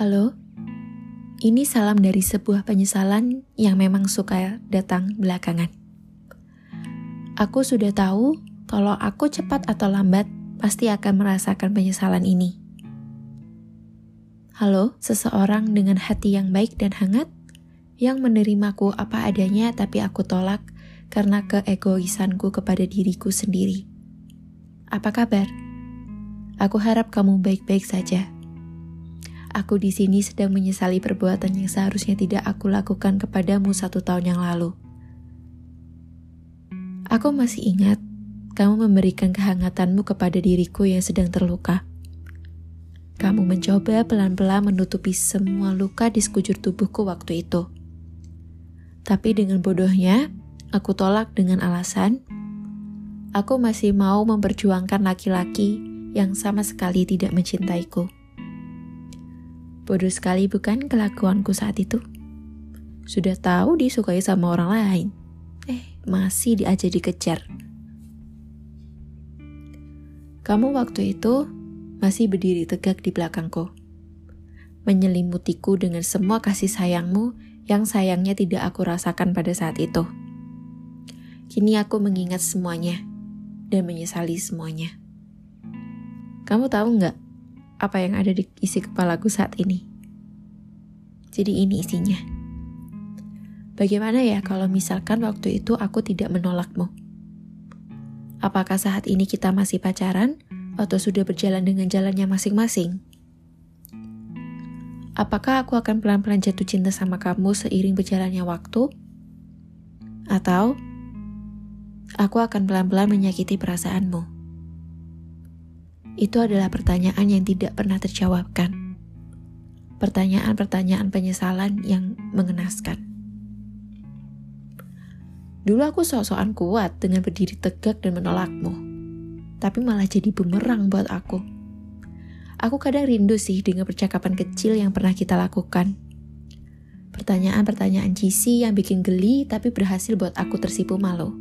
Halo, ini salam dari sebuah penyesalan yang memang suka datang belakangan. Aku sudah tahu kalau aku cepat atau lambat pasti akan merasakan penyesalan ini. Halo, seseorang dengan hati yang baik dan hangat yang menerimaku apa adanya tapi aku tolak karena keegoisanku kepada diriku sendiri. Apa kabar? Aku harap kamu baik-baik saja. Aku di sini sedang menyesali perbuatan yang seharusnya tidak aku lakukan kepadamu satu tahun yang lalu. Aku masih ingat kamu memberikan kehangatanmu kepada diriku yang sedang terluka. Kamu mencoba pelan-pelan menutupi semua luka di sekujur tubuhku waktu itu. Tapi dengan bodohnya, aku tolak dengan alasan aku masih mau memperjuangkan laki-laki yang sama sekali tidak mencintaiku. Bodoh sekali bukan kelakuanku saat itu? Sudah tahu disukai sama orang lain. Eh, masih diajak dikejar. Kamu waktu itu masih berdiri tegak di belakangku. Menyelimutiku dengan semua kasih sayangmu yang sayangnya tidak aku rasakan pada saat itu. Kini aku mengingat semuanya dan menyesali semuanya. Kamu tahu nggak apa yang ada di isi kepalaku saat ini. Jadi ini isinya. Bagaimana ya kalau misalkan waktu itu aku tidak menolakmu? Apakah saat ini kita masih pacaran atau sudah berjalan dengan jalannya masing-masing? Apakah aku akan pelan-pelan jatuh cinta sama kamu seiring berjalannya waktu? Atau aku akan pelan-pelan menyakiti perasaanmu? Itu adalah pertanyaan yang tidak pernah terjawabkan. Pertanyaan-pertanyaan penyesalan yang mengenaskan. Dulu aku sok-sokan kuat dengan berdiri tegak dan menolakmu. Tapi malah jadi bumerang buat aku. Aku kadang rindu sih dengan percakapan kecil yang pernah kita lakukan. Pertanyaan-pertanyaan cici yang bikin geli tapi berhasil buat aku tersipu malu.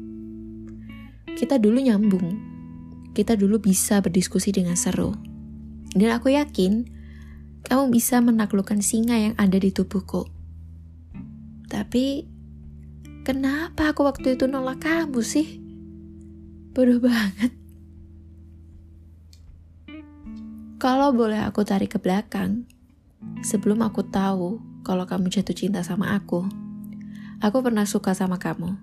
Kita dulu nyambung, kita dulu bisa berdiskusi dengan seru. Dan aku yakin kamu bisa menaklukkan singa yang ada di tubuhku. Tapi kenapa aku waktu itu nolak kamu sih? Bodoh banget. Kalau boleh aku tarik ke belakang, sebelum aku tahu kalau kamu jatuh cinta sama aku, aku pernah suka sama kamu.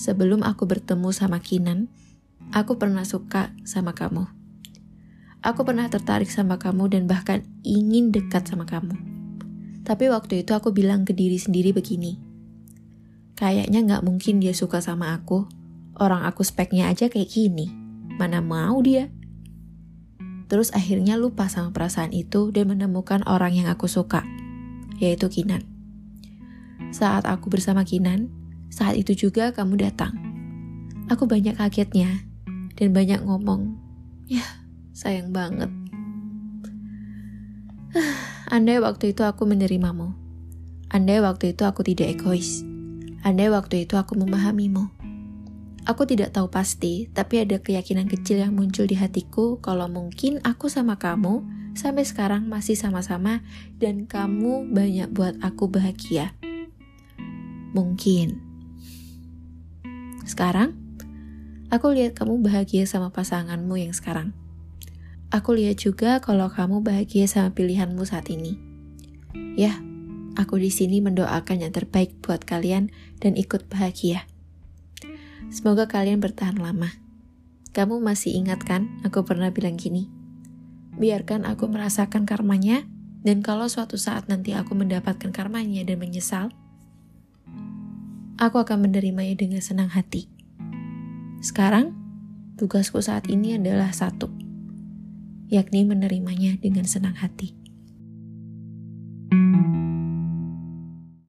Sebelum aku bertemu sama Kinan, Aku pernah suka sama kamu. Aku pernah tertarik sama kamu dan bahkan ingin dekat sama kamu. Tapi waktu itu aku bilang ke diri sendiri begini. Kayaknya gak mungkin dia suka sama aku. Orang aku speknya aja kayak gini. Mana mau dia? Terus akhirnya lupa sama perasaan itu dan menemukan orang yang aku suka, yaitu Kinan. Saat aku bersama Kinan, saat itu juga kamu datang. Aku banyak kagetnya dan banyak ngomong. Ya, sayang banget. Andai waktu itu aku menerimamu. Andai waktu itu aku tidak egois. Andai waktu itu aku memahamimu. Aku tidak tahu pasti, tapi ada keyakinan kecil yang muncul di hatiku kalau mungkin aku sama kamu sampai sekarang masih sama-sama dan kamu banyak buat aku bahagia. Mungkin. Sekarang, Aku lihat kamu bahagia sama pasanganmu yang sekarang. Aku lihat juga kalau kamu bahagia sama pilihanmu saat ini. Ya, aku di sini mendoakan yang terbaik buat kalian dan ikut bahagia. Semoga kalian bertahan lama. Kamu masih ingat kan aku pernah bilang gini? Biarkan aku merasakan karmanya, dan kalau suatu saat nanti aku mendapatkan karmanya dan menyesal, aku akan menerimanya dengan senang hati. Sekarang, tugasku saat ini adalah satu, yakni menerimanya dengan senang hati.